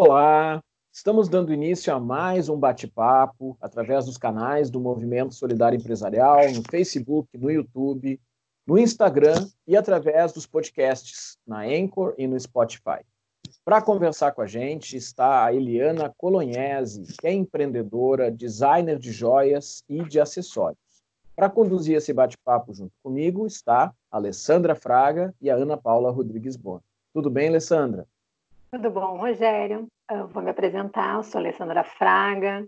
Olá, estamos dando início a mais um bate-papo através dos canais do Movimento Solidário Empresarial, no Facebook, no YouTube, no Instagram e através dos podcasts na Anchor e no Spotify. Para conversar com a gente está a Eliana Colognese, que é empreendedora, designer de joias e de acessórios. Para conduzir esse bate-papo junto comigo está a Alessandra Fraga e a Ana Paula Rodrigues Bon. Tudo bem, Alessandra? Tudo bom, Rogério? Eu vou me apresentar. Eu sou Alessandra Fraga,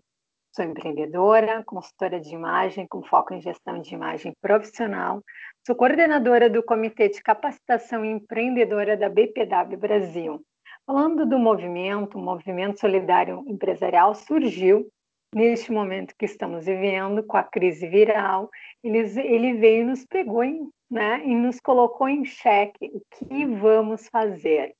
sou empreendedora, consultora de imagem com foco em gestão de imagem profissional. Sou coordenadora do Comitê de Capacitação Empreendedora da BPW Brasil. Falando do movimento, o movimento solidário empresarial surgiu neste momento que estamos vivendo, com a crise viral, ele, ele veio e nos pegou em, né, e nos colocou em xeque o que vamos fazer.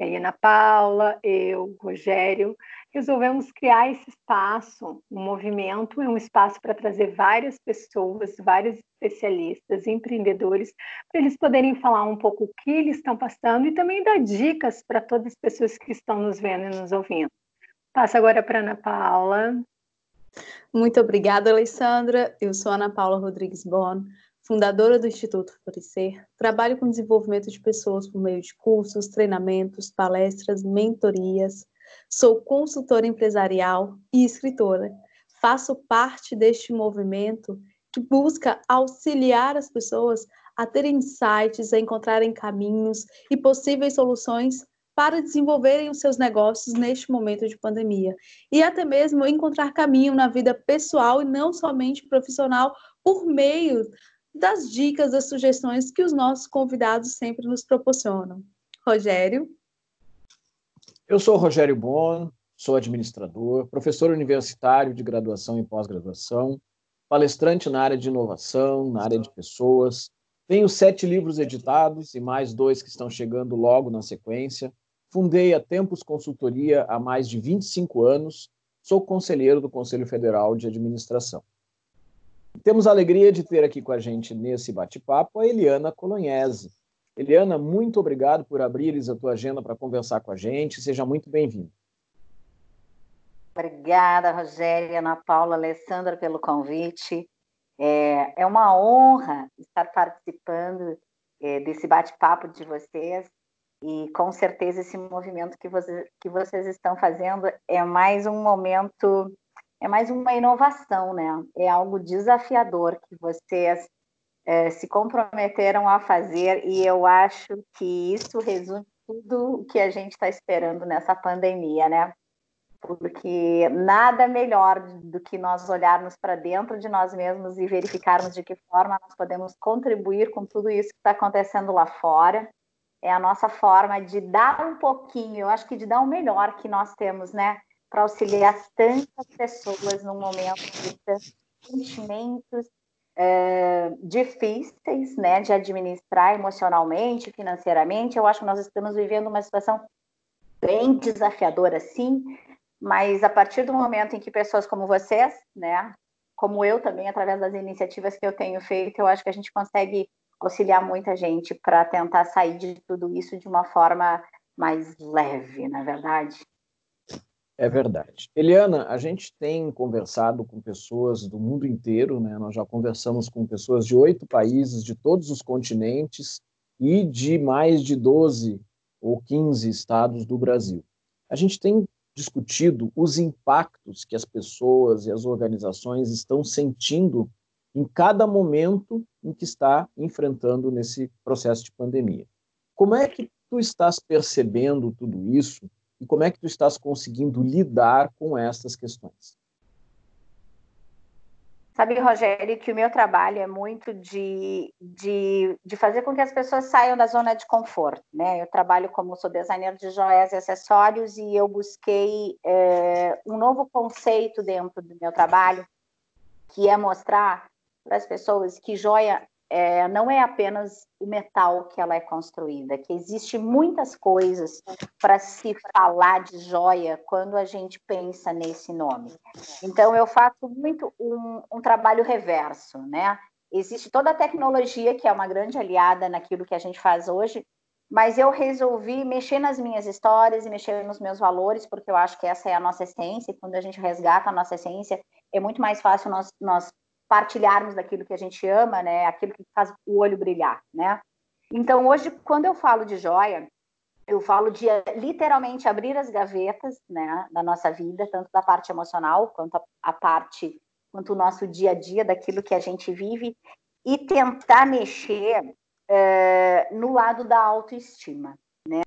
E aí, Ana Paula, eu, Rogério, resolvemos criar esse espaço, um movimento, é um espaço para trazer várias pessoas, vários especialistas, empreendedores, para eles poderem falar um pouco o que eles estão passando e também dar dicas para todas as pessoas que estão nos vendo e nos ouvindo. Passo agora para Ana Paula. Muito obrigada, Alessandra. Eu sou Ana Paula Rodrigues Bon, fundadora do Instituto Florescer. Trabalho com desenvolvimento de pessoas por meio de cursos, treinamentos, palestras, mentorias. Sou consultora empresarial e escritora. Faço parte deste movimento que busca auxiliar as pessoas a terem insights, a encontrarem caminhos e possíveis soluções para desenvolverem os seus negócios neste momento de pandemia e até mesmo encontrar caminho na vida pessoal e não somente profissional por meio das dicas, das sugestões que os nossos convidados sempre nos proporcionam. Rogério? Eu sou Rogério Bon, sou administrador, professor universitário de graduação e pós-graduação, palestrante na área de inovação, na área de pessoas. Tenho sete livros editados e mais dois que estão chegando logo na sequência. Fundei a Tempos Consultoria há mais de 25 anos, sou conselheiro do Conselho Federal de Administração. Temos a alegria de ter aqui com a gente nesse bate-papo a Eliana Colognese. Eliana, muito obrigado por abrires a tua agenda para conversar com a gente. Seja muito bem-vinda. Obrigada, Rogéria, Ana Paula, Alessandra, pelo convite. É, é uma honra estar participando é, desse bate-papo de vocês e com certeza esse movimento que vocês estão fazendo é mais um momento, é mais uma inovação, né? É algo desafiador que vocês é, se comprometeram a fazer e eu acho que isso resume tudo o que a gente está esperando nessa pandemia, né? Porque nada melhor do que nós olharmos para dentro de nós mesmos e verificarmos de que forma nós podemos contribuir com tudo isso que está acontecendo lá fora é a nossa forma de dar um pouquinho, eu acho que de dar o melhor que nós temos, né, para auxiliar tantas pessoas num momento de sentimentos é, difíceis, né, de administrar emocionalmente, financeiramente. Eu acho que nós estamos vivendo uma situação bem desafiadora, sim, mas a partir do momento em que pessoas como vocês, né, como eu também, através das iniciativas que eu tenho feito, eu acho que a gente consegue auxiliar muita gente para tentar sair de tudo isso de uma forma mais leve, na é verdade. É verdade. Eliana, a gente tem conversado com pessoas do mundo inteiro, né? Nós já conversamos com pessoas de oito países, de todos os continentes e de mais de 12 ou 15 estados do Brasil. A gente tem discutido os impactos que as pessoas e as organizações estão sentindo em cada momento em que está enfrentando nesse processo de pandemia. Como é que tu estás percebendo tudo isso e como é que tu estás conseguindo lidar com essas questões? Sabe, Rogério, que o meu trabalho é muito de, de, de fazer com que as pessoas saiam da zona de conforto, né? Eu trabalho como sou designer de joias e acessórios e eu busquei é, um novo conceito dentro do meu trabalho, que é mostrar para as pessoas que joia é, não é apenas o metal que ela é construída, que existe muitas coisas para se falar de joia quando a gente pensa nesse nome. Então eu faço muito um, um trabalho reverso, né? Existe toda a tecnologia que é uma grande aliada naquilo que a gente faz hoje, mas eu resolvi mexer nas minhas histórias e mexer nos meus valores, porque eu acho que essa é a nossa essência, e quando a gente resgata a nossa essência, é muito mais fácil nós, nós partilharmos daquilo que a gente ama, né? Aquilo que faz o olho brilhar, né? Então, hoje, quando eu falo de joia, eu falo de literalmente abrir as gavetas, né, da nossa vida, tanto da parte emocional quanto a, a parte, quanto o nosso dia a dia, daquilo que a gente vive, e tentar mexer é, no lado da autoestima, né?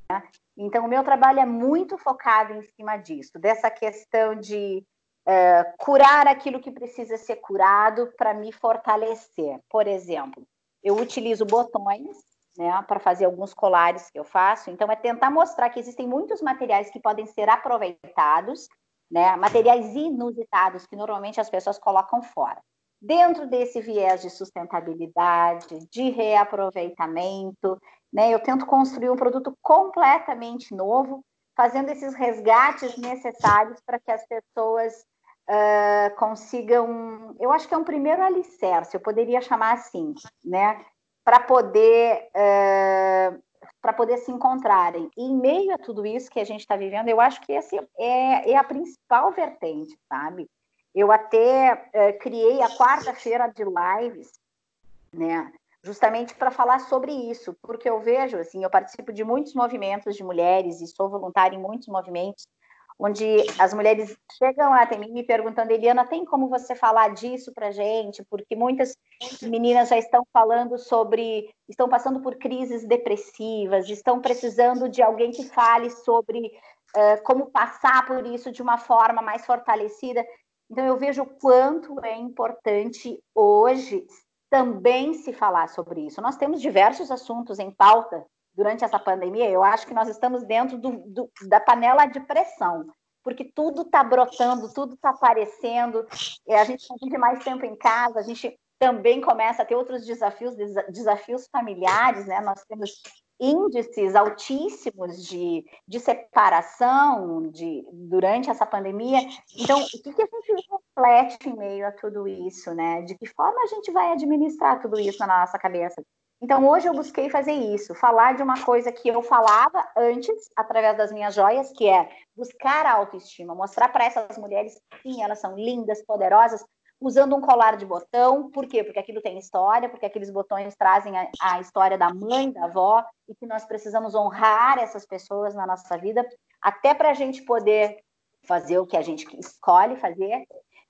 Então, o meu trabalho é muito focado em cima disso, dessa questão de é, curar aquilo que precisa ser curado para me fortalecer. Por exemplo, eu utilizo botões né, para fazer alguns colares que eu faço. Então, é tentar mostrar que existem muitos materiais que podem ser aproveitados, né, materiais inusitados que normalmente as pessoas colocam fora. Dentro desse viés de sustentabilidade, de reaproveitamento, né, eu tento construir um produto completamente novo, fazendo esses resgates necessários para que as pessoas uh. Eu acho que é um primeiro alicerce, eu poderia chamar assim, né? para poder uh, para poder se encontrarem. E em meio a tudo isso que a gente está vivendo, eu acho que esse é, é a principal vertente, sabe? Eu até uh, criei a quarta-feira de lives, né? Justamente para falar sobre isso, porque eu vejo, assim, eu participo de muitos movimentos de mulheres e sou voluntária em muitos movimentos onde as mulheres chegam até mim me perguntando, Eliana, tem como você falar disso para gente? Porque muitas meninas já estão falando sobre, estão passando por crises depressivas, estão precisando de alguém que fale sobre uh, como passar por isso de uma forma mais fortalecida. Então eu vejo o quanto é importante hoje também se falar sobre isso. Nós temos diversos assuntos em pauta durante essa pandemia, eu acho que nós estamos dentro do, do, da panela de pressão, porque tudo está brotando, tudo está aparecendo, a gente vive mais tempo em casa, a gente também começa a ter outros desafios, desafios familiares, né? Nós temos índices altíssimos de, de separação de, durante essa pandemia. Então, o que, que a gente reflete em meio a tudo isso, né? De que forma a gente vai administrar tudo isso na nossa cabeça? Então, hoje eu busquei fazer isso, falar de uma coisa que eu falava antes, através das minhas joias, que é buscar a autoestima, mostrar para essas mulheres que sim, elas são lindas, poderosas, usando um colar de botão. Por quê? Porque aquilo tem história, porque aqueles botões trazem a, a história da mãe, da avó, e que nós precisamos honrar essas pessoas na nossa vida, até para a gente poder fazer o que a gente escolhe fazer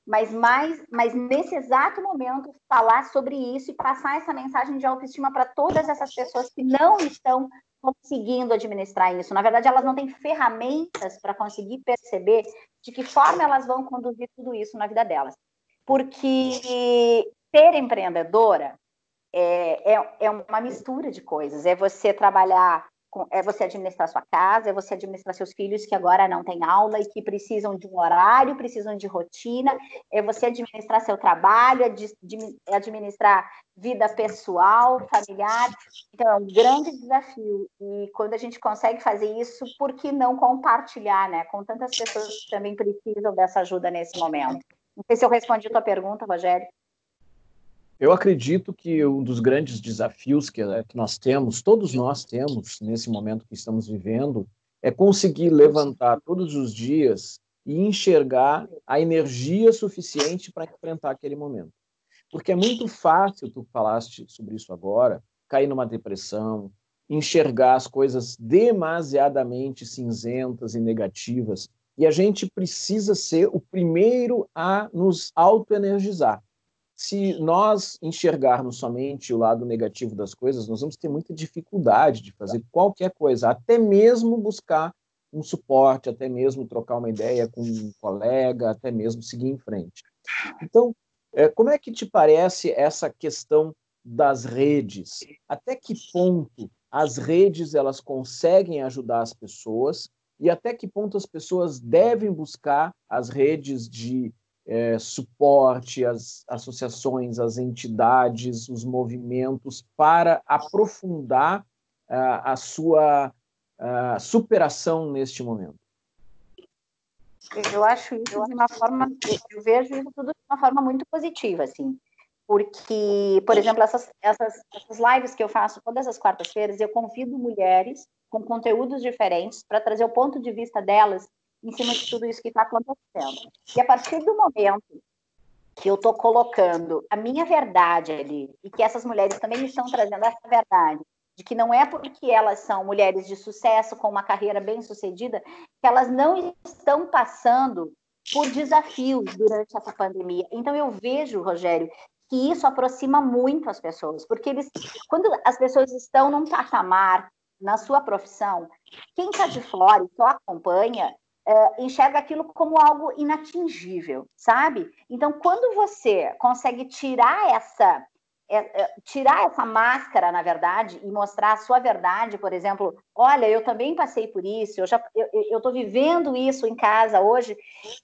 mas mais, mas nesse exato momento falar sobre isso e passar essa mensagem de autoestima para todas essas pessoas que não estão conseguindo administrar isso. Na verdade, elas não têm ferramentas para conseguir perceber de que forma elas vão conduzir tudo isso na vida delas. Porque ser empreendedora é, é, é uma mistura de coisas. É você trabalhar é você administrar sua casa, é você administrar seus filhos que agora não têm aula e que precisam de um horário, precisam de rotina, é você administrar seu trabalho, é administrar vida pessoal, familiar. Então, é um grande desafio. E quando a gente consegue fazer isso, por que não compartilhar, né? Com tantas pessoas que também precisam dessa ajuda nesse momento. Não sei se eu respondi a tua pergunta, Rogério. Eu acredito que um dos grandes desafios que, eh, que nós temos, todos nós temos nesse momento que estamos vivendo, é conseguir levantar todos os dias e enxergar a energia suficiente para enfrentar aquele momento. Porque é muito fácil, tu falaste sobre isso agora, cair numa depressão, enxergar as coisas demasiadamente cinzentas e negativas. E a gente precisa ser o primeiro a nos autoenergizar se nós enxergarmos somente o lado negativo das coisas, nós vamos ter muita dificuldade de fazer qualquer coisa, até mesmo buscar um suporte, até mesmo trocar uma ideia com um colega, até mesmo seguir em frente. Então, é, como é que te parece essa questão das redes? Até que ponto as redes elas conseguem ajudar as pessoas e até que ponto as pessoas devem buscar as redes de é, suporte às associações, às entidades, os movimentos para aprofundar a sua superação neste momento? Eu acho isso de uma forma, eu vejo isso tudo de uma forma muito positiva, assim, porque, por exemplo, essas, essas, essas lives que eu faço todas as quartas-feiras, eu convido mulheres com conteúdos diferentes para trazer o ponto de vista delas em cima de tudo isso que está acontecendo. E a partir do momento que eu estou colocando a minha verdade ali, e que essas mulheres também estão trazendo essa verdade, de que não é porque elas são mulheres de sucesso, com uma carreira bem sucedida, que elas não estão passando por desafios durante essa pandemia. Então eu vejo, Rogério, que isso aproxima muito as pessoas, porque eles, quando as pessoas estão num patamar na sua profissão, quem está de fora e só acompanha, é, enxerga aquilo como algo inatingível, sabe? Então, quando você consegue tirar essa é, é, tirar essa máscara, na verdade, e mostrar a sua verdade, por exemplo, olha, eu também passei por isso, eu já eu estou vivendo isso em casa hoje,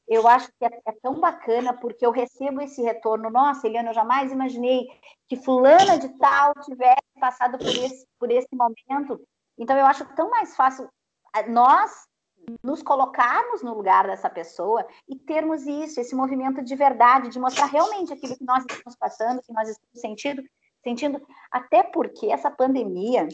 eu acho que é, é, tão bacana porque eu recebo esse retorno, nossa, Eliana, eu jamais imaginei que fulana de tal tivesse passado por esse, por esse momento, então eu acho tão mais fácil nós nos colocarmos no lugar dessa pessoa e termos isso, esse movimento de verdade, de mostrar realmente aquilo que nós estamos passando, que nós estamos sentindo, sentindo, até porque essa pandemia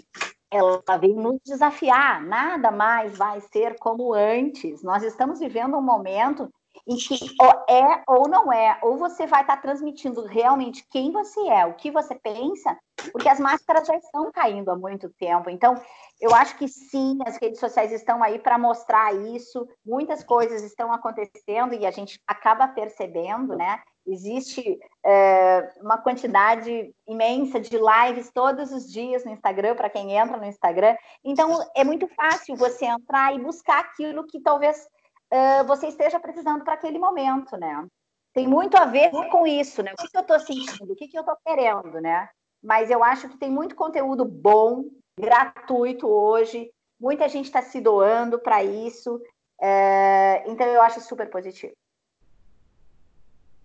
ela veio nos desafiar, nada mais vai ser como antes. Nós estamos vivendo um momento em que ou é ou não é, ou você vai estar transmitindo realmente quem você é, o que você pensa, porque as máscaras já estão caindo há muito tempo. Então, eu acho que sim, as redes sociais estão aí para mostrar isso, muitas coisas estão acontecendo e a gente acaba percebendo, né? Existe é, uma quantidade imensa de lives todos os dias no Instagram, para quem entra no Instagram. Então, é muito fácil você entrar e buscar aquilo que talvez uh, você esteja precisando para aquele momento, né? Tem muito a ver com isso, né? O que, que eu estou sentindo, o que, que eu estou querendo, né? Mas eu acho que tem muito conteúdo bom, gratuito hoje, muita gente está se doando para isso, é, então eu acho super positivo.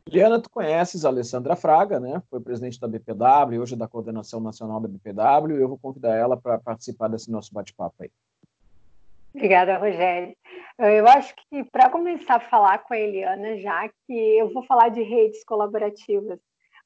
Liana, tu conheces a Alessandra Fraga, né? Foi presidente da BPW, hoje é da coordenação nacional da BPW, e eu vou convidar ela para participar desse nosso bate-papo aí. Obrigada, Rogério. Eu acho que para começar a falar com a Eliana, já que eu vou falar de redes colaborativas,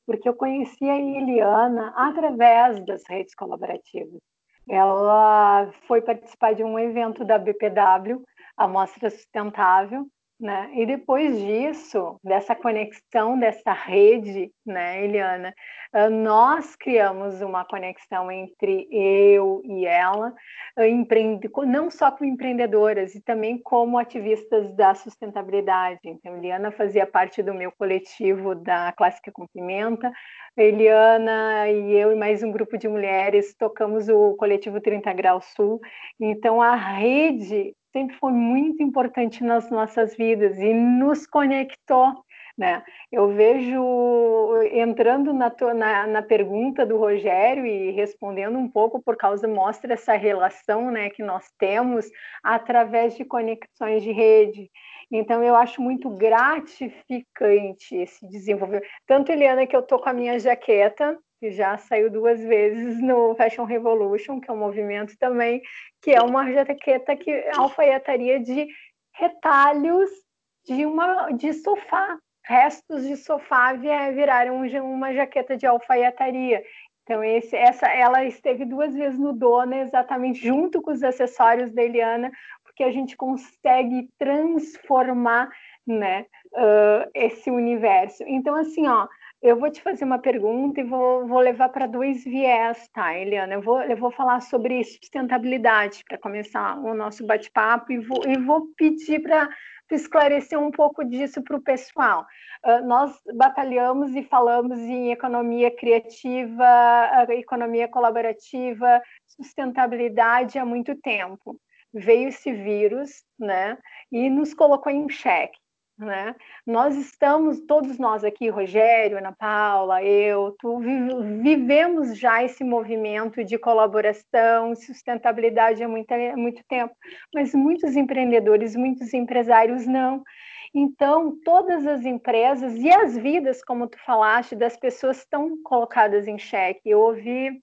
porque eu conheci a Eliana através das redes colaborativas. Ela foi participar de um evento da BPW, a Mostra Sustentável, né? E depois disso, dessa conexão, dessa rede, né, Eliana, ah, nós criamos uma conexão entre eu e ela, ah, não só como empreendedoras, e também como ativistas da sustentabilidade. Então, Eliana fazia parte do meu coletivo da Clássica Cumprimenta, Eliana e eu e mais um grupo de mulheres tocamos o coletivo 30 Graus Sul. Então, a rede sempre foi muito importante nas nossas vidas e nos conectou. Né? Eu vejo, entrando na, na, na, pergunta do Rogério e respondendo um pouco por causa, mostra essa relação né, que nós temos através de conexões de rede. Então, eu acho muito gratificante esse desenvolvimento. Tanto, Eliana, que eu estou com a minha jaqueta, que já saiu duas vezes no Fashion Revolution, que é um movimento também, que é uma jaqueta que é alfaiataria de retalhos de uma de sofá, restos de sofá viraram uma jaqueta de alfaiataria. Então, esse, essa, ela esteve duas vezes no Dona, exatamente junto com os acessórios da Eliana, porque a gente consegue transformar né, uh, esse universo. Então, assim, ó, eu vou te fazer uma pergunta e vou, vou levar para dois viés, tá, Eliana? Eu vou, eu vou falar sobre sustentabilidade para começar o nosso bate-papo e vou, e vou pedir para esclarecer um pouco disso para o pessoal. Uh, nós batalhamos e falamos em economia criativa, economia colaborativa, sustentabilidade há muito tempo. Veio esse vírus, né, e nos colocou em xeque. Né? Nós estamos, todos nós aqui, Rogério, Ana Paula, eu, tu, vivemos já esse movimento de colaboração, sustentabilidade há muito, há muito tempo, mas muitos empreendedores, muitos empresários não. Então, todas as empresas e as vidas, como tu falaste, das pessoas estão colocadas em xeque. Eu ouvi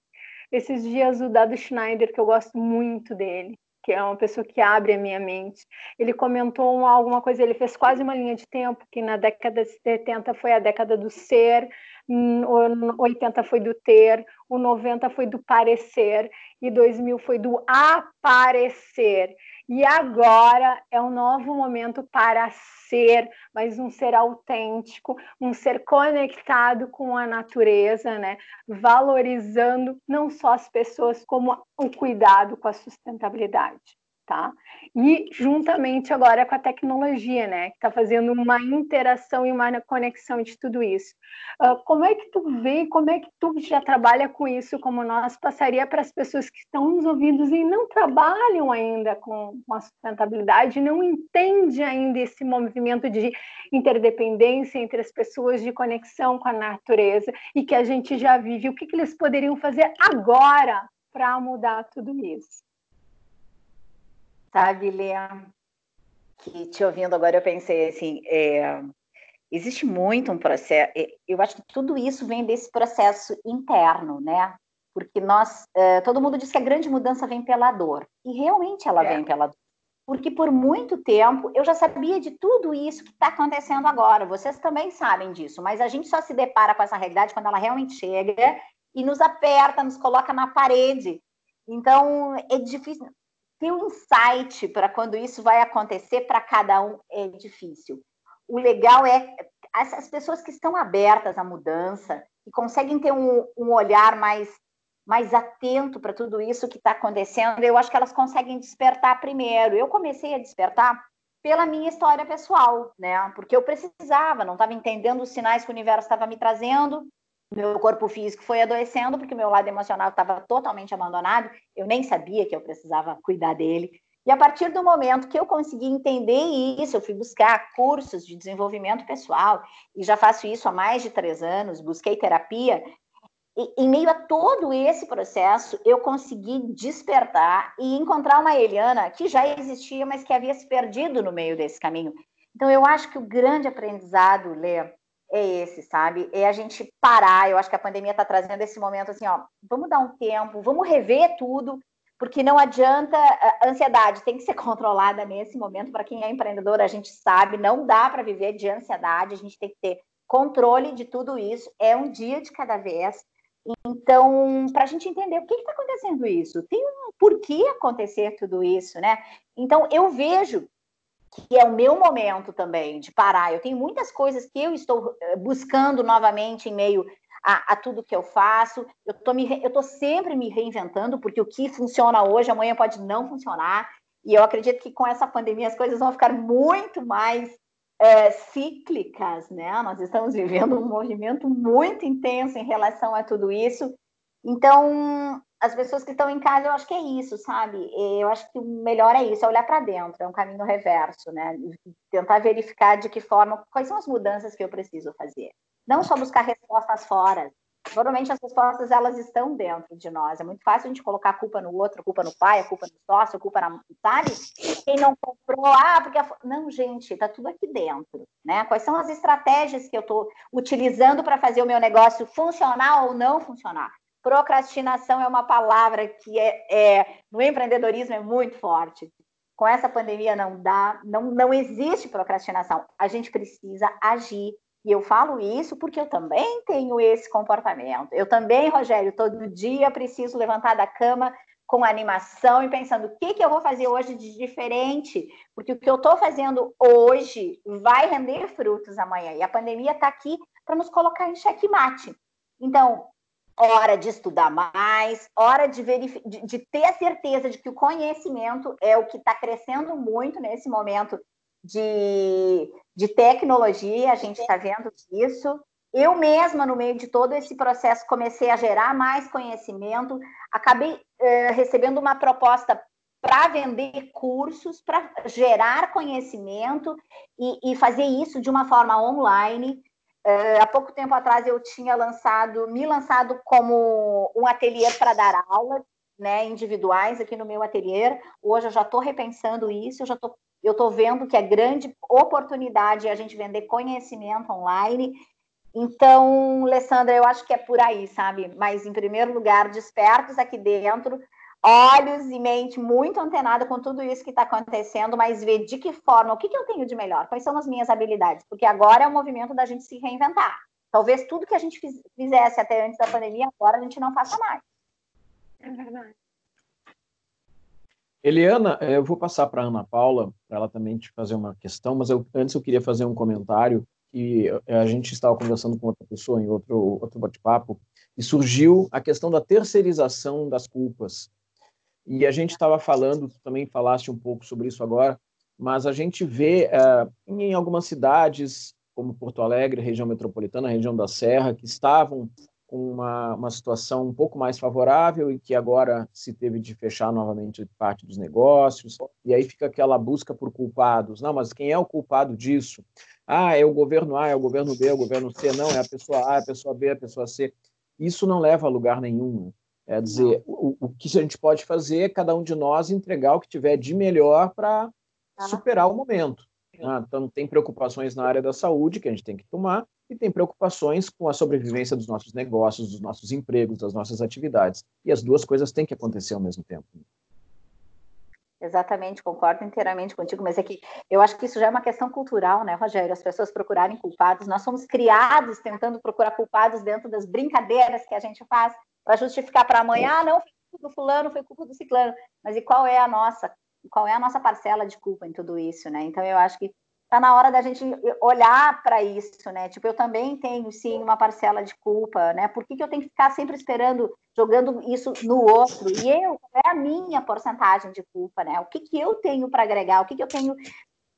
esses dias o Dado Schneider, que eu gosto muito dele, que é uma pessoa que abre a minha mente. Ele comentou alguma coisa, ele fez quase uma linha de tempo, que na década de 70 foi a década do ser, o 80 foi do ter, o 90 foi do parecer e 2000 foi do aparecer. E agora é um novo momento para ser, mas um ser autêntico, um ser conectado com a natureza, né? Valorizando não só as pessoas, como o cuidado com a sustentabilidade tá? E juntamente agora com a tecnologia, né, que está fazendo uma interação e uma conexão de tudo isso. Uh, como é que tu vê, como é que tu já trabalha com isso, como nós passaria para as pessoas que estão nos ouvindo e não trabalham ainda com, com a sustentabilidade, não entende ainda esse movimento de interdependência entre as pessoas, de conexão com a natureza e que a gente já vive, o que, que eles poderiam fazer agora para mudar tudo isso? Sabe, Lê, que te ouvindo agora eu pensei assim, é, existe muito um processo, é, eu acho que tudo isso vem desse processo interno, né? Porque nós, é, todo mundo diz que a grande mudança vem pela dor, e realmente ela é. vem pela dor. Porque por muito tempo eu já sabia de tudo isso que está acontecendo agora, vocês também sabem disso, mas a gente só se depara com essa realidade quando ela realmente chega e nos aperta, nos coloca na parede. Então, é difícil ter um insight para quando isso vai acontecer para cada um é difícil. O legal é as pessoas que estão abertas à mudança e conseguem ter um, um olhar mais mais atento para tudo isso que está acontecendo, eu acho que elas conseguem despertar primeiro. Eu comecei a despertar pela minha história pessoal, né? Porque eu precisava, não estava entendendo os sinais que o universo estava me trazendo, meu corpo físico foi adoecendo porque meu lado emocional estava totalmente abandonado. Eu nem sabia que eu precisava cuidar dele. E a partir do momento que eu consegui entender isso, eu fui buscar cursos de desenvolvimento pessoal e já faço isso há mais de três anos. Busquei terapia. E, em meio a todo esse processo, eu consegui despertar e encontrar uma Eliana que já existia, mas que havia se perdido no meio desse caminho. Então, eu acho que o grande aprendizado, Lê, é esse, sabe? É a gente parar. Eu acho que a pandemia está trazendo esse momento assim, ó, vamos dar um tempo, vamos rever tudo, porque não adianta. A ansiedade tem que ser controlada nesse momento. Para quem é empreendedor, a gente sabe, não dá para viver de ansiedade, a gente tem que ter controle de tudo isso. É um dia de cada vez. Então, para a gente entender o que está acontecendo isso, tem um porquê acontecer tudo isso, né? Então, eu vejo que é o meu momento também de parar. Eu tenho muitas coisas que eu estou eh, buscando novamente em meio a, a tudo que eu faço. Eu estou me, eu tô sempre me reinventando, porque o que funciona hoje, amanhã pode não funcionar. E eu acredito que com essa pandemia as coisas vão ficar muito mais é, cíclicas, né? Nós estamos vivendo um movimento muito intenso em relação a tudo isso. Então, as pessoas que estão em casa, eu acho que é isso, sabe? Eu acho que o melhor é isso, é olhar para dentro, é um caminho reverso, né? Tentar verificar de que forma, quais são as mudanças que eu preciso fazer. Não só buscar respostas fora. Normalmente as respostas elas estão dentro de nós. É muito fácil a gente colocar a culpa no outro, a culpa no pai, a culpa no sócio, a culpa na, sabe? Quem não comprou, ah, porque a... não, gente, tá tudo aqui dentro, né? Quais são as estratégias que eu estou utilizando para fazer o meu negócio funcionar ou não funcionar? Procrastinação é uma palavra que é, é, no empreendedorismo é muito forte. Com essa pandemia não dá, não, não existe procrastinação. A gente precisa agir. E eu falo isso porque eu também tenho esse comportamento. Eu também, Rogério, todo dia preciso levantar da cama com animação e pensando o que, que eu vou fazer hoje de diferente, porque o que eu estou fazendo hoje vai render frutos amanhã. E a pandemia está aqui para nos colocar em xeque-mate. Então, hora de estudar mais, hora de, de, de ter a certeza de que o conhecimento é o que está crescendo muito nesse momento de, de tecnologia, a gente está vendo isso. Eu mesma, no meio de todo esse processo, comecei a gerar mais conhecimento, acabei eh, recebendo uma proposta para vender cursos, para gerar conhecimento e, e fazer isso de uma forma online. É, há pouco tempo atrás eu tinha lançado, me lançado como um ateliê para dar aulas, né, individuais aqui no meu ateliê. Hoje eu já estou repensando isso, eu já tô, eu estou vendo que é grande oportunidade a gente vender conhecimento online. Então, Alessandra, eu acho que é por aí, sabe? Mas em primeiro lugar, despertos aqui dentro olhos e mente muito antenada com tudo isso que está acontecendo, mas ver de que forma, o que, que eu tenho de melhor, quais são as minhas habilidades, porque agora é o movimento da gente se reinventar. Talvez tudo que a gente fizesse até antes da pandemia, agora a gente não faça mais. É verdade. Eliana, eh, eu vou passar para a Ana Paula, para ela também te fazer uma questão, mas eu, antes eu queria fazer um comentário que eh, a gente estava conversando com outra pessoa em outro, outro bate-papo, e surgiu a questão da terceirização das culpas. E a gente estava falando, tu também falaste um pouco sobre isso agora, mas a gente vê uh, em algumas cidades, como Porto Alegre, região metropolitana, região da Serra, que estavam com uma, uma situação um pouco mais favorável e que agora se teve de fechar novamente parte dos negócios, e aí fica aquela busca por culpados. Não, mas quem é o culpado disso? Ah, é o governo A, é o governo B, é o governo C. Não, é a pessoa A, é a pessoa B, é a pessoa C. Isso não leva a lugar nenhum. É dizer, o, o, que a gente pode fazer é cada um de nós entregar o que tiver de melhor para ah. superar o momento. Ah, então, tem preocupações na área da saúde que a gente tem que tomar e tem preocupações com a sobrevivência dos nossos negócios, dos nossos empregos, das nossas atividades. E as duas coisas têm que acontecer ao mesmo tempo. Exatamente, concordo inteiramente contigo, mas é que eu acho que isso já é uma questão cultural, né, Rogério? As pessoas procurarem culpados. Nós somos criados tentando procurar culpados dentro das brincadeiras que a gente faz para justificar para amanhã, ah, não, foi culpa do fulano, foi culpa do ciclano. Mas e qual é a nossa? Qual é a nossa parcela de culpa em tudo isso, né? Então eu acho que está na hora da gente olhar para isso, né? Tipo, eu também tenho sim uma parcela de culpa, né? Por que, que eu tenho que ficar sempre esperando, jogando isso no outro? E eu, qual é a minha porcentagem de culpa, né? O que, que eu tenho para agregar? O que, que eu tenho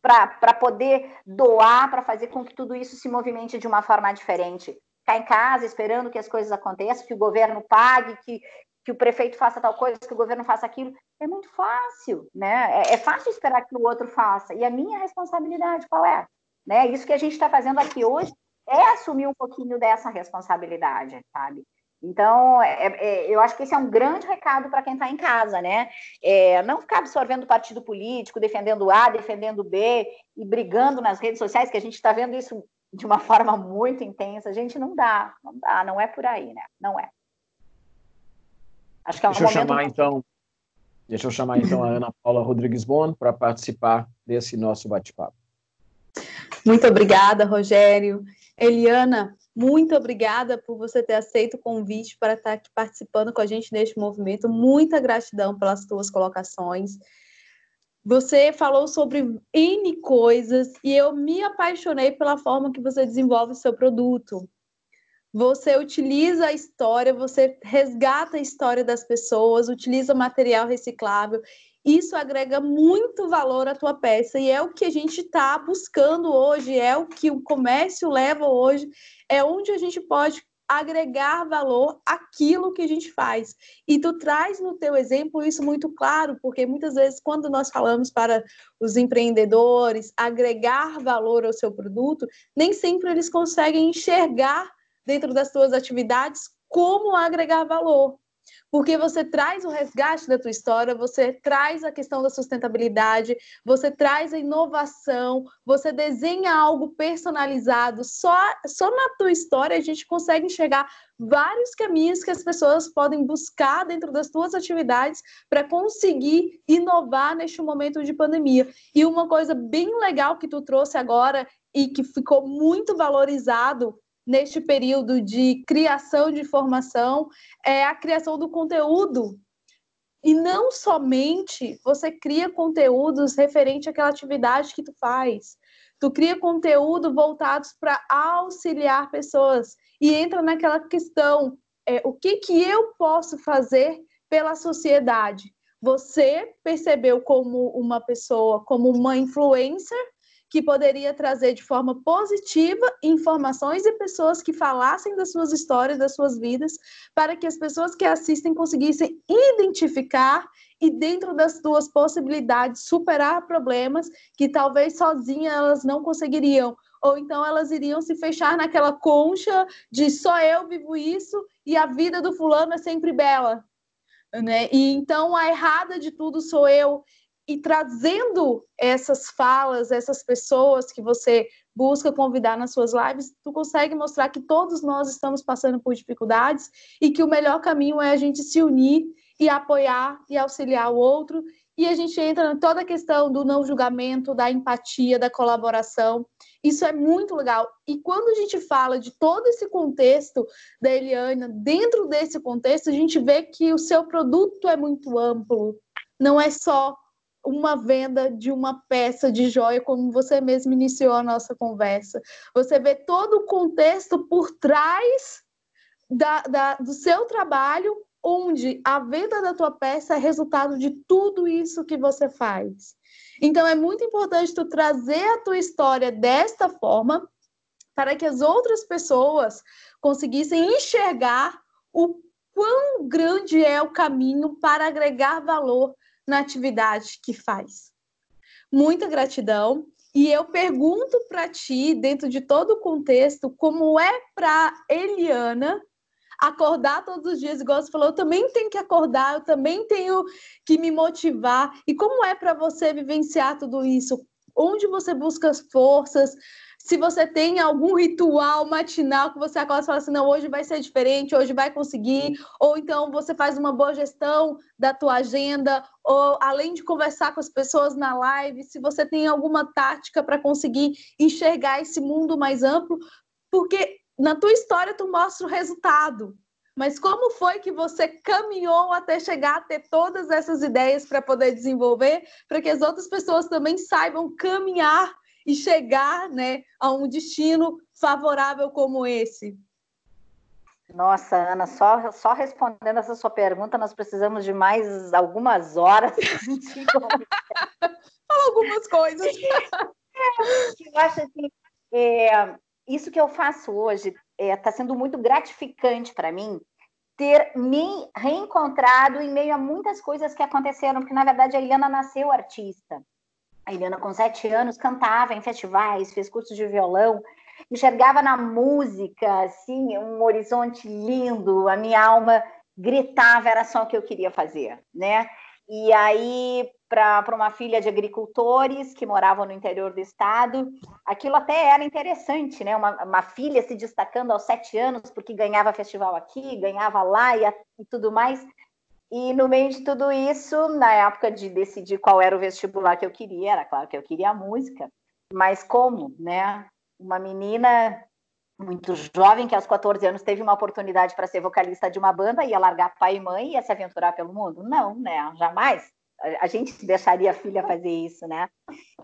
para poder doar, para fazer com que tudo isso se movimente de uma forma diferente? Ficar em casa esperando que as coisas aconteçam, que o governo pague, que, que o prefeito faça tal coisa, que o governo faça aquilo. É muito fácil, né? É, é fácil esperar que o outro faça. E a minha responsabilidade qual é? Né? Isso que a gente está fazendo aqui hoje é assumir um pouquinho dessa responsabilidade, sabe? Então, é, é, eu acho que esse é um grande recado para quem está em casa, né? É, não ficar absorvendo partido político, defendendo A, defendendo B e brigando nas redes sociais, que a gente está vendo isso de uma forma muito intensa, gente, não dá, não dá, não é por aí, né? Não é. Acho que é um deixa eu chamar muito... então, deixa eu chamar então a Ana Paula Rodrigues Bon para participar desse nosso bate-papo. Muito obrigada, Rogério. Eliana, muito obrigada por você ter aceito o convite para estar aqui participando com a gente neste movimento. Muita gratidão pelas tuas colocações. Você falou sobre N coisas e eu me apaixonei pela forma que você desenvolve o seu produto. Você utiliza a história, você resgata a história das pessoas, utiliza material reciclável. Isso agrega muito valor à tua peça e é o que a gente está buscando hoje, é o que o comércio leva hoje, é onde a gente pode agregar valor àquilo que a gente faz. E tu traz no teu exemplo isso muito claro, porque muitas vezes quando nós falamos para os empreendedores agregar valor ao seu produto, nem sempre eles conseguem enxergar dentro das suas atividades como agregar valor porque você traz o resgate da tua história, você traz a questão da sustentabilidade, você traz a inovação, você desenha algo personalizado. Só, só na tua história a gente consegue enxergar vários caminhos que as pessoas podem buscar dentro das tuas atividades para conseguir inovar neste momento de pandemia. E uma coisa bem legal que tu trouxe agora e que ficou muito valorizado neste período de criação de informação é a criação do conteúdo. E não somente você cria conteúdos referente àquela atividade que tu faz. Tu cria conteúdo voltados para auxiliar pessoas e entra naquela questão, é, o que que eu posso fazer pela sociedade? Você percebeu como uma pessoa, como uma influencer que poderia trazer de forma positiva informações e pessoas que falassem das suas histórias, das suas vidas, para que as pessoas que assistem conseguissem identificar e dentro das suas possibilidades superar problemas que talvez sozinhas elas não conseguiriam, ou então elas iriam se fechar naquela concha de só eu vivo isso e a vida do fulano é sempre bela. Né? E então a errada de tudo sou eu e trazendo essas falas, essas pessoas que você busca convidar nas suas lives, tu consegue mostrar que todos nós estamos passando por dificuldades e que o melhor caminho é a gente se unir e apoiar e auxiliar o outro. E a gente entra em toda a questão do não julgamento, da empatia, da colaboração. Isso é muito legal. E quando a gente fala de todo esse contexto da Eliana, dentro desse contexto, a gente vê que o seu produto é muito amplo. Não é só uma venda de uma peça de joia, como você mesmo iniciou a nossa conversa. Você vê todo o contexto por trás da, da, do seu trabalho, onde a venda da tua peça é resultado de tudo isso que você faz. Então é muito importante tu trazer a tua história desta forma para que as outras pessoas conseguissem enxergar o quão grande é o caminho para agregar valor na atividade que faz. Muita gratidão. E eu pergunto para ti, dentro de todo o contexto, como é para Eliana acordar todos os dias, igual você falou, eu também tenho que acordar, eu também tenho que me motivar. E como é para você vivenciar tudo isso? Onde você busca as forças? Se você tem algum ritual matinal que você acorda e fala assim, não, hoje vai ser diferente, hoje vai conseguir, ou então você faz uma boa gestão da tua agenda, ou além de conversar com as pessoas na live, se você tem alguma tática para conseguir enxergar esse mundo mais amplo, porque na tua história tu mostra o resultado, mas como foi que você caminhou até chegar a ter todas essas ideias para poder desenvolver, para que as outras pessoas também saibam caminhar e chegar né, a um destino favorável como esse? Nossa, Ana, só, só respondendo essa sua pergunta, nós precisamos de mais algumas horas. Fala algumas coisas. É, eu acho assim, é, isso que eu faço hoje está é, tá sendo muito gratificante para mim ter me reencontrado em meio a muitas coisas que aconteceram, porque na verdade a Eliana nasceu artista. A Eliana, com sete anos, cantava em festivais, fez cursos de violão, enxergava na música, assim, um horizonte lindo, a minha alma gritava, era só o que eu queria fazer, né? E aí, para uma filha de agricultores que moravam no interior do estado, aquilo até era interessante, né? Uma, uma filha se destacando aos sete anos porque ganhava festival aqui, ganhava lá e, e tudo mais. E no meio de tudo isso, na época de decidir qual era o vestibular que eu queria, era claro que eu queria a música, mas como, né? Uma menina muito jovem que aos 14 anos teve uma oportunidade para ser vocalista de uma banda, ia largar pai e mãe e ia se aventurar pelo mundo? Não, né? Jamais. A gente deixaria a filha fazer isso, né?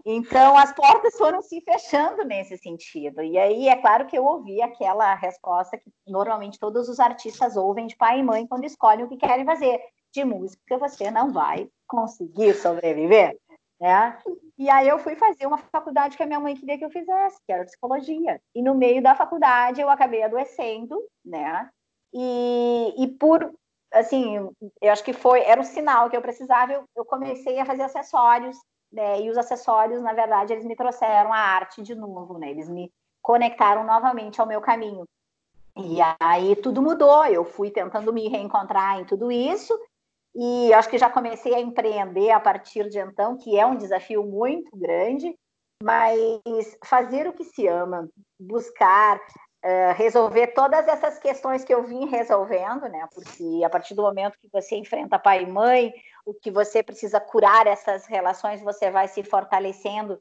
Então as portas foram se fechando nesse sentido. E aí é claro que eu ouvi aquela resposta que normalmente todos os artistas ouvem de pai e mãe quando escolhem o que querem fazer. De música você não vai conseguir sobreviver, né? E aí eu fui fazer uma faculdade que a minha mãe queria que eu fizesse, que era psicologia. E no meio da faculdade eu acabei adoecendo, né? E, e por, assim, eu acho que foi, era um sinal que eu precisava, eu, eu comecei a fazer acessórios, né? E os acessórios, na verdade, eles me trouxeram a arte de novo, né? Eles me conectaram novamente ao meu caminho. E aí tudo mudou, eu fui tentando me reencontrar em tudo isso, e acho que já comecei a empreender a partir de então, que é um desafio muito grande, mas fazer o que se ama, buscar uh, resolver todas essas questões que eu vim resolvendo, né? Porque a partir do momento que você enfrenta pai e mãe, o que você precisa curar essas relações, você vai se fortalecendo.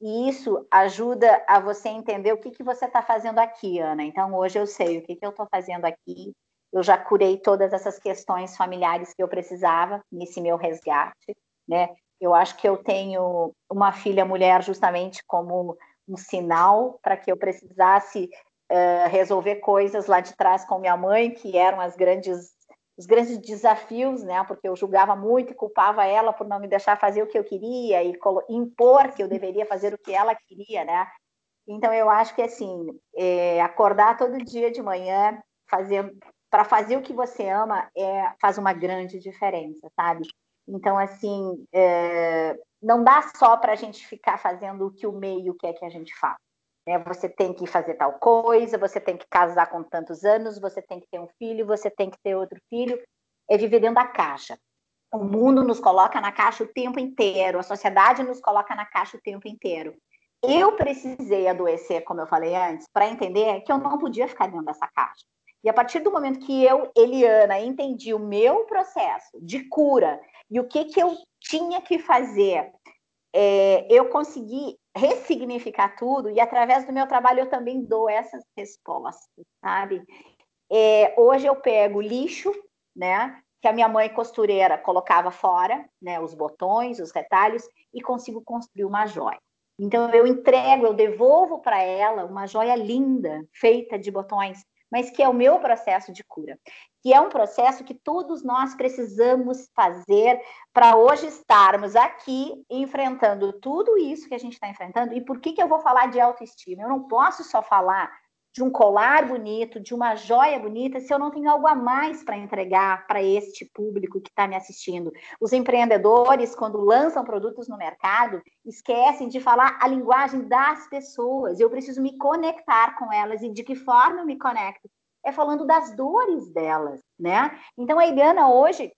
E isso ajuda a você entender o que, que você está fazendo aqui, Ana. Então, hoje eu sei o que, que eu estou fazendo aqui, eu já curei todas essas questões familiares que eu precisava nesse meu resgate, né? Eu acho que eu tenho uma filha mulher justamente como um sinal para que eu precisasse uh, resolver coisas lá de trás com minha mãe, que eram as grandes os grandes desafios, né? Porque eu julgava muito e culpava ela por não me deixar fazer o que eu queria e impor que eu deveria fazer o que ela queria, né? Então eu acho que assim, é, acordar todo dia de manhã, fazer para fazer o que você ama é, faz uma grande diferença, sabe? Então, assim, é, não dá só para a gente ficar fazendo o que o meio quer que a gente faça. Né? Você tem que fazer tal coisa, você tem que casar com tantos anos, você tem que ter um filho, você tem que ter outro filho. É viver dentro da caixa. O mundo nos coloca na caixa o tempo inteiro, a sociedade nos coloca na caixa o tempo inteiro. Eu precisei adoecer, como eu falei antes, para entender que eu não podia ficar dentro dessa caixa E a partir do momento que eu, Eliana, entendi o meu processo de cura e o que, que eu tinha que fazer, é, eu consegui ressignificar tudo e através do meu trabalho eu também dou essas respostas, sabe? É, hoje eu pego lixo, né? Que a minha mãe costureira colocava fora, né? Os botões, os retalhos e consigo construir uma joia. Então eu entrego, eu devolvo para ela uma joia linda, feita de botões, mas que é o meu processo de cura, que é um processo que todos nós precisamos fazer para hoje estarmos aqui enfrentando tudo isso que a gente está enfrentando. E por que, que eu vou falar de autoestima? Eu não posso só falar de um colar bonito, de uma joia bonita, se eu não tenho algo a mais para entregar para este público que está me assistindo. Os empreendedores, quando lançam produtos no mercado, esquecem de falar a linguagem das pessoas. Eu preciso me conectar com elas e de que forma eu me conecto? É falando das dores delas, né? Então a Eliana hoje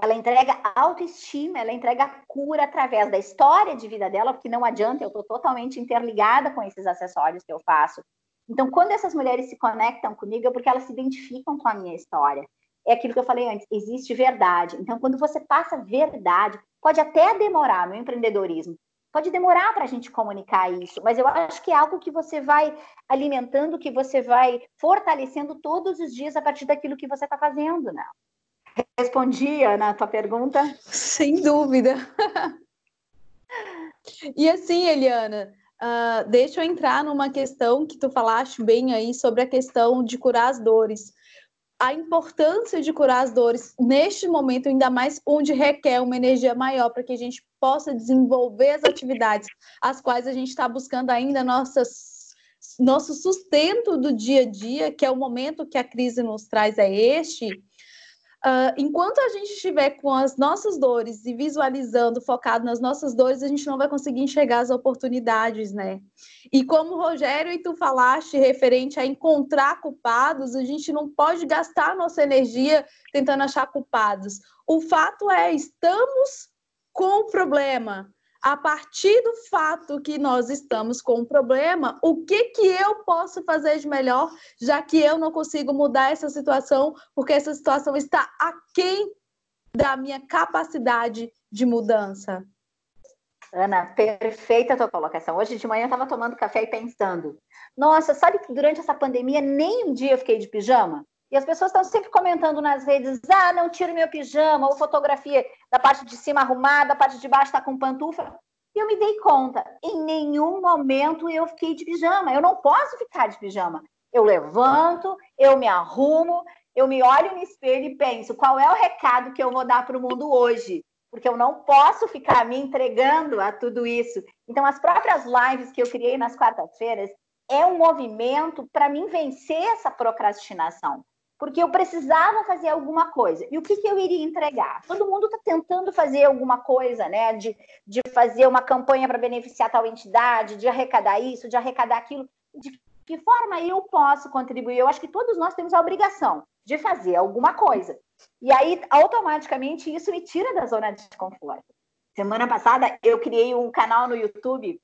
ela entrega autoestima, ela entrega cura através da história de vida dela, porque não adianta, eu estou totalmente interligada com esses acessórios que eu faço. Então, quando essas mulheres se conectam comigo, é porque elas se identificam com a minha história. É aquilo que eu falei antes, existe verdade. Então, quando você passa verdade, pode até demorar no empreendedorismo, pode demorar para a gente comunicar isso, mas eu acho que é algo que você vai alimentando, que você vai fortalecendo todos os dias a partir daquilo que você está fazendo, né? Respondi, Ana, a tua pergunta? Sem dúvida. e assim, Eliana, Uh, deixa eu entrar numa questão que tu falaste bem aí sobre a questão de curar as dores. A importância de curar as dores neste momento, ainda mais onde requer uma energia maior para que a gente possa desenvolver as atividades as quais a gente está buscando ainda nossas, nosso sustento do dia a dia, que é o momento que a crise nos traz, é este Uh, enquanto a gente estiver com as nossas dores e visualizando, focado nas nossas dores, a gente não vai conseguir enxergar as oportunidades, né? E como Rogério e tu falaste referente a encontrar culpados, a gente não pode gastar nossa energia tentando achar culpados. O fato é, estamos com o problema a partir do fato que nós estamos com um problema, o que, que eu posso fazer de melhor, já que eu não consigo mudar essa situação, porque essa situação está aquém da minha capacidade de mudança? Ana, perfeita a tua colocação. Hoje de manhã eu estava tomando café e pensando: nossa, sabe que durante essa pandemia nem um dia eu fiquei de pijama? E as pessoas estão sempre comentando nas redes: ah, não tiro meu pijama, ou fotografia da parte de cima arrumada, a parte de baixo está com pantufa. E eu me dei conta, em nenhum momento eu fiquei de pijama. Eu não posso ficar de pijama. Eu levanto, eu me arrumo, eu me olho no espelho e penso: qual é o recado que eu vou dar para o mundo hoje? Porque eu não posso ficar me entregando a tudo isso. Então, as próprias lives que eu criei nas quartas-feiras é um movimento para mim vencer essa procrastinação porque eu precisava fazer alguma coisa. E o que, que eu iria entregar? Todo mundo está tentando fazer alguma coisa, né? De, de fazer uma campanha para beneficiar tal entidade, de arrecadar isso, de arrecadar aquilo. De que forma eu posso contribuir? Eu acho que todos nós temos a obrigação de fazer alguma coisa. E aí, automaticamente, isso me tira da zona de conforto. Semana passada, eu criei um canal no YouTube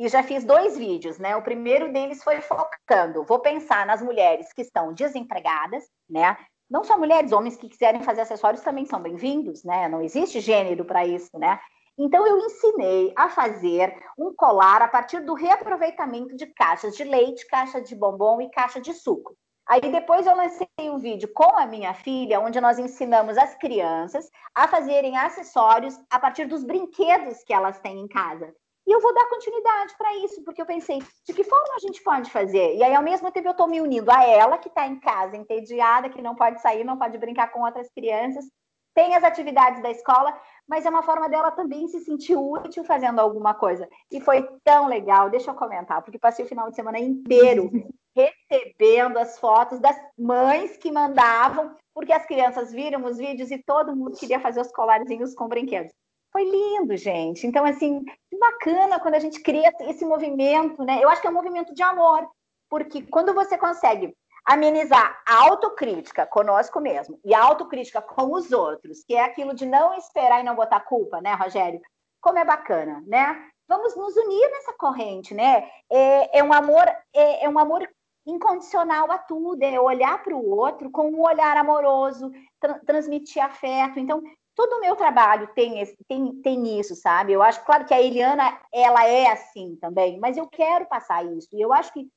e já fiz dois vídeos, né? O primeiro deles foi focando, vou pensar nas mulheres que estão desempregadas, né? Não só mulheres, homens que quiserem fazer acessórios também são bem-vindos, né? Não existe gênero para isso, né? Então eu ensinei a fazer um colar a partir do reaproveitamento de caixas de leite, caixa de bombom e caixa de suco. Aí depois eu lancei um vídeo com a minha filha, onde nós ensinamos as crianças a fazerem acessórios a partir dos brinquedos que elas têm em casa. E eu vou dar continuidade para isso, porque eu pensei, de que forma a gente pode fazer? E aí, ao mesmo tempo, eu estou me unindo a ela, que está em casa, entediada, que não pode sair, não pode brincar com outras crianças, tem as atividades da escola, mas é uma forma dela também se sentir útil fazendo alguma coisa. E foi tão legal, deixa eu comentar, porque passei o final de semana inteiro recebendo as fotos das mães que mandavam, porque as crianças viram os vídeos e todo mundo queria fazer os colarzinhos com brinquedos. Foi lindo, gente. Então, assim, que bacana quando a gente cria esse movimento, né? Eu acho que é um movimento de amor, porque quando você consegue amenizar a autocrítica conosco mesmo e a autocrítica com os outros, que é aquilo de não esperar e não botar culpa, né, Rogério? Como é bacana, né? Vamos nos unir nessa corrente, né? É, é um amor, é, é um amor incondicional a tudo, é olhar para o outro com um olhar amoroso, tra transmitir afeto. Então, todo o meu trabalho tem, tem, tem isso, sabe? Eu acho, claro que a Eliana, ela é assim também, mas eu quero passar isso. E eu acho que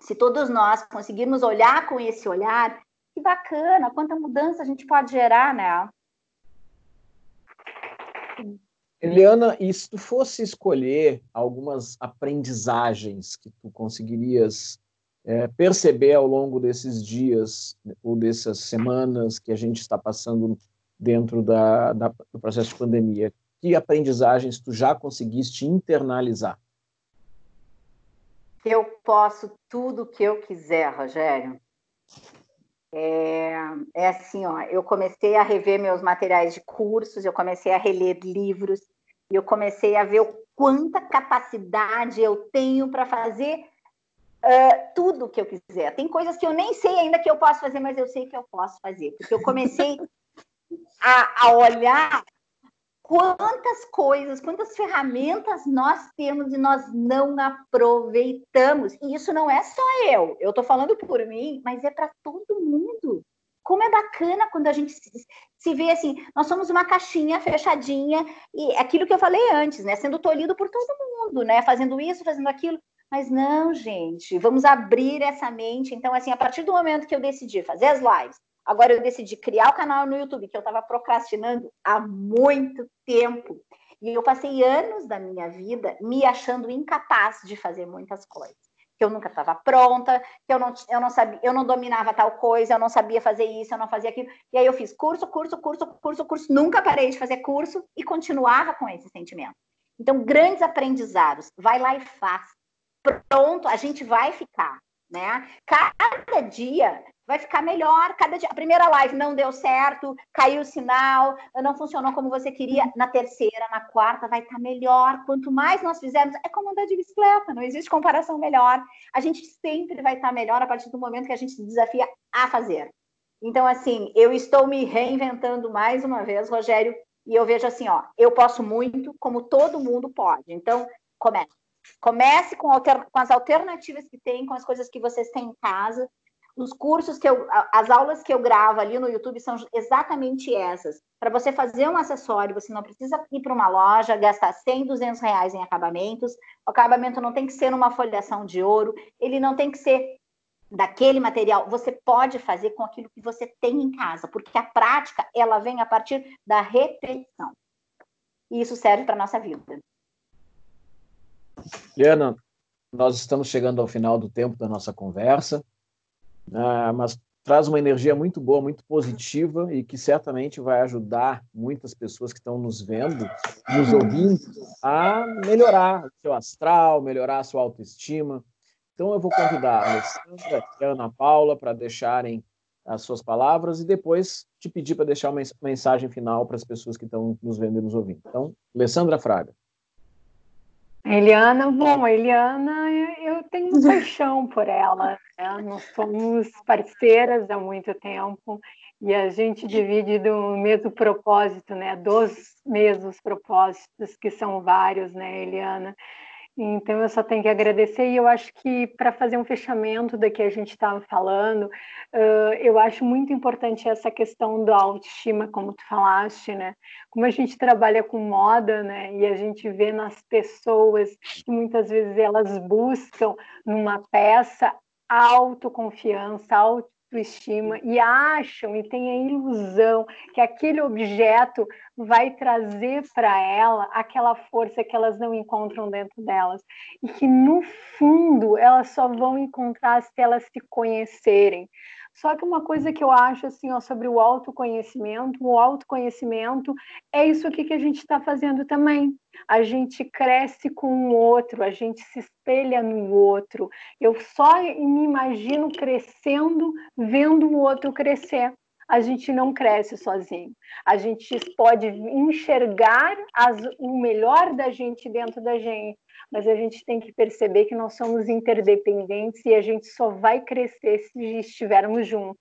se todos nós conseguirmos olhar com esse olhar, que bacana, quanta mudança a gente pode gerar, né? Eliana, e se tu fosse escolher algumas aprendizagens que tu conseguirias é, perceber ao longo desses dias ou dessas semanas que a gente está passando dentro da, da, do processo de pandemia, que aprendizagens tu já conseguiste internalizar? Eu posso tudo o que eu quiser, Rogério. É, é, assim, ó, eu comecei a rever meus materiais de cursos, eu comecei a reler livros, e eu comecei a ver o quanta capacidade eu tenho para fazer uh, tudo o que eu quiser. Tem coisas que eu nem sei ainda que eu posso fazer, mas eu sei que eu posso fazer, porque eu comecei a, a olhar quantas coisas, quantas ferramentas nós temos e nós não aproveitamos. E isso não é só eu, eu estou falando por mim, mas é para todo mundo. Como é bacana quando a gente se, se vê assim, nós somos uma caixinha fechadinha, e aquilo que eu falei antes, né? Sendo tolhido por todo mundo, né? Fazendo isso, fazendo aquilo. Mas não, gente, vamos abrir essa mente. Então, assim, a partir do momento que eu decidi fazer as lives, Agora eu decidi criar o canal no YouTube, que eu estava procrastinando há muito tempo. E eu passei anos da minha vida me achando incapaz de fazer muitas coisas. Que eu nunca estava pronta, que eu não, eu não sabia, eu não dominava tal coisa, eu não sabia fazer isso, eu não fazia aquilo. E aí eu fiz curso, curso, curso, curso, curso, nunca parei de fazer curso e continuava com esse sentimento. Então, grandes aprendizados. Vai lá e faz. Pronto, a gente vai ficar, né? Cada dia vai ficar melhor cada dia. A primeira live não deu certo, caiu o sinal, não funcionou como você queria. Na terceira, na quarta, vai estar tá melhor. Quanto mais nós fizermos, é como andar de bicicleta, não existe comparação melhor. A gente sempre vai estar tá melhor a partir do momento que a gente se desafia a fazer. Então, assim, eu estou me reinventando mais uma vez, Rogério, e eu vejo assim, ó, eu posso muito, como todo mundo pode. Então, comece. Comece com, alter... com as alternativas que tem, com as coisas que vocês têm em casa, os cursos que eu, as aulas que eu gravo ali no YouTube são exatamente essas. Para você fazer um acessório, você não precisa ir para uma loja, gastar 100, 200 reais em acabamentos. O acabamento não tem que ser numa folhação de ouro, ele não tem que ser daquele material. Você pode fazer com aquilo que você tem em casa, porque a prática, ela vem a partir da repetição. E isso serve para nossa vida. Liana, nós estamos chegando ao final do tempo da nossa conversa ah, mas traz uma energia muito boa, muito positiva e que certamente vai ajudar muitas pessoas que estão nos vendo, nos ouvindo, a melhorar o seu astral, melhorar a sua autoestima. Então eu vou convidar a Alessandra e a Ana Paula para deixarem as suas palavras e depois te pedir para deixar uma mensagem final para as pessoas que estão nos vendo e nos ouvindo. Então, Alessandra Fraga. Eliana, bom, a Eliana, eu tenho paixão por ela. Né? Nós somos parceiras há muito tempo e a gente divide do mesmo propósito, né? Dos mesmos propósitos, que são vários, né, Eliana? Então, eu só tenho que agradecer, e eu acho que para fazer um fechamento da que a gente estava falando, uh, eu acho muito importante essa questão da autoestima, como tu falaste, né? Como a gente trabalha com moda, né? E a gente vê nas pessoas que muitas vezes elas buscam numa peça autoconfiança, auto autoestima e acham e têm a ilusão que aquele objeto vai trazer para ela aquela força que elas não encontram dentro delas e que no fundo elas só vão encontrar se elas se conhecerem. Só que uma coisa que eu acho assim, ó, sobre o autoconhecimento, o autoconhecimento é isso aqui que a gente está fazendo também. A gente cresce com o outro, a gente se espelha no outro. Eu só me imagino crescendo, vendo o outro crescer a gente não cresce sozinho. A gente pode enxergar as, o melhor da gente dentro da gente, mas a gente tem que perceber que nós somos interdependentes e a gente só vai crescer se estivermos juntos.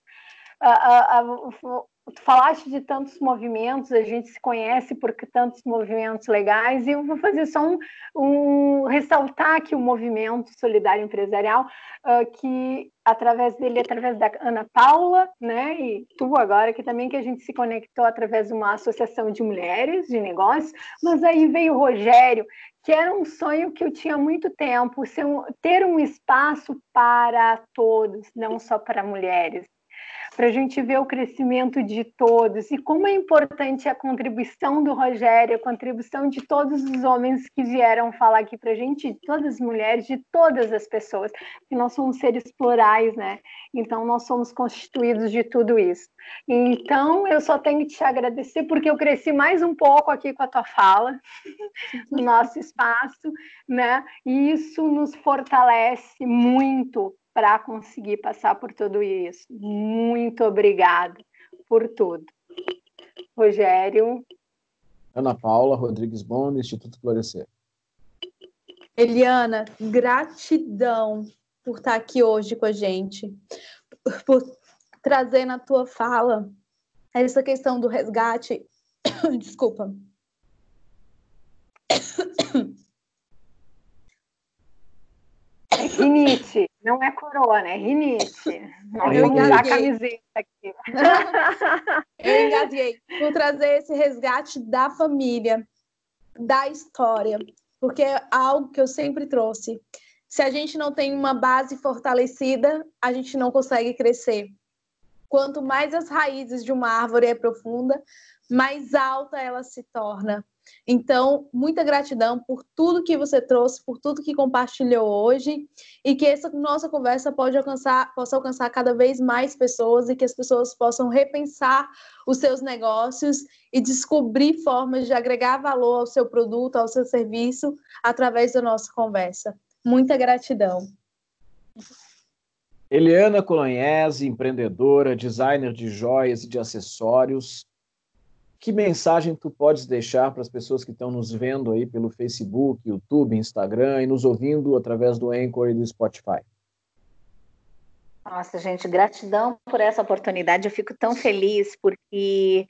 tu falaste de tantos movimentos, a gente se conhece por tantos movimentos legais, e eu vou fazer só um, um ressaltar aqui o movimento solidário empresarial, uh, que através dele, através da Ana Paula, né, e tu agora, que também que a gente se conectou através de uma associação de mulheres de negócios, mas aí veio o Rogério, que era um sonho que eu tinha há muito tempo, um, ter um espaço para todos, não só para mulheres para a gente ver o crescimento de todos e como é importante a contribuição do Rogério, a contribuição de todos os homens que vieram falar aqui para a gente, de todas as mulheres, de todas as pessoas, que nós somos seres plurais, né? Então nós somos constituídos de tudo isso. Então eu só tenho que te agradecer porque eu cresci mais um pouco aqui com a tua fala, no nosso espaço, né? E isso nos fortalece muito para conseguir passar por tudo isso. Muito obrigada por tudo. Rogério. Ana Paula Rodrigues Bond, Instituto Florescer. Eliana, gratidão por estar aqui hoje com a gente, por trazer na tua fala essa questão do resgate. Desculpa. É rinite, não é corona, é rinite. Eu vou usar a camiseta aqui. Eu engasguei. Por trazer esse resgate da família, da história, porque é algo que eu sempre trouxe. Se a gente não tem uma base fortalecida, a gente não consegue crescer. Quanto mais as raízes de uma árvore é profunda, mais alta ela se torna. Então, muita gratidão por tudo que você trouxe, por tudo que compartilhou hoje e que essa nossa conversa pode alcançar, possa alcançar cada vez mais pessoas e que as pessoas possam repensar os seus negócios e descobrir formas de agregar valor ao seu produto, ao seu serviço através da nossa conversa. Muita gratidão. Eliana Colognese, empreendedora, designer de joias e de acessórios, que mensagem tu podes deixar para as pessoas que estão nos vendo aí pelo Facebook, YouTube, Instagram e nos ouvindo através do Anchor e do Spotify? Nossa, gente, gratidão por essa oportunidade. Eu fico tão feliz porque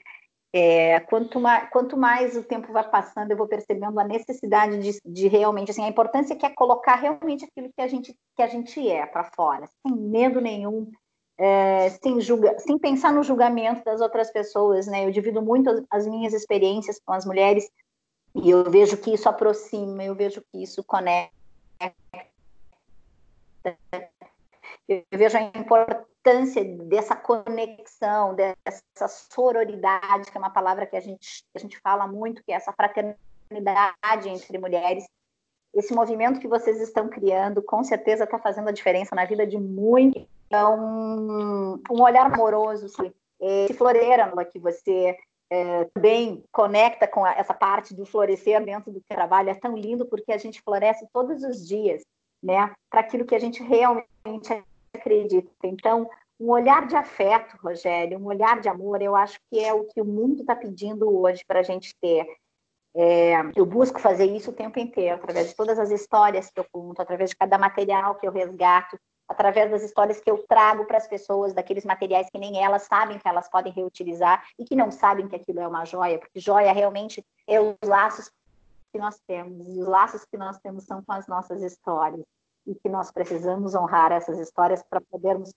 é, quanto, mais, quanto mais o tempo vai passando, eu vou percebendo a necessidade de, de, realmente, assim, a importância que é colocar realmente aquilo que a gente, que a gente é para fora, sem medo nenhum, é, sem, julga, sem pensar no julgamento das outras pessoas, né? Eu divido muito as, as, minhas experiências com as mulheres e eu vejo que isso aproxima, eu vejo que isso conecta. Eu vejo a importância dessa conexão, dessa sororidade, que é uma palavra que a gente, a gente fala muito, que é essa fraternidade entre mulheres. Esse movimento que vocês estão criando, com certeza está fazendo a diferença na vida de muitos então, um olhar amoroso, assim, esse floreira que você é, também conecta com essa parte do florescer dentro do trabalho é tão lindo porque a gente floresce todos os dias, né, para aquilo que a gente realmente acredita. Então, um olhar de afeto, Rogério, um olhar de amor, eu acho que é o que o mundo está pedindo hoje para a gente ter. É, eu busco fazer isso o tempo inteiro, através de todas as histórias que eu conto, através de cada material que eu resgato, através das histórias que eu trago para as pessoas, daqueles materiais que nem elas sabem que elas podem reutilizar e que não sabem que aquilo é uma joia, porque joia realmente é os laços que nós temos, e os laços que nós temos são com as nossas histórias, e que nós precisamos honrar essas histórias para podermos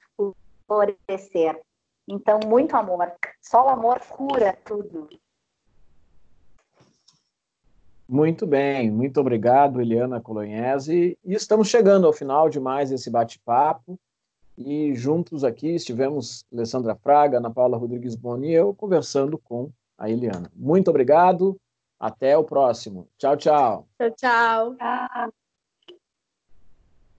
florescer. Então, muito amor. Só o amor cura tudo. Muito bem, muito obrigado, Eliana Colognese. E estamos chegando ao final de mais esse bate-papo. E juntos aqui estivemos Alessandra Fraga, Ana Paula Rodrigues Boni e eu conversando com a Eliana. Muito obrigado, até o próximo. Tchau, tchau. Tchau, tchau. tchau.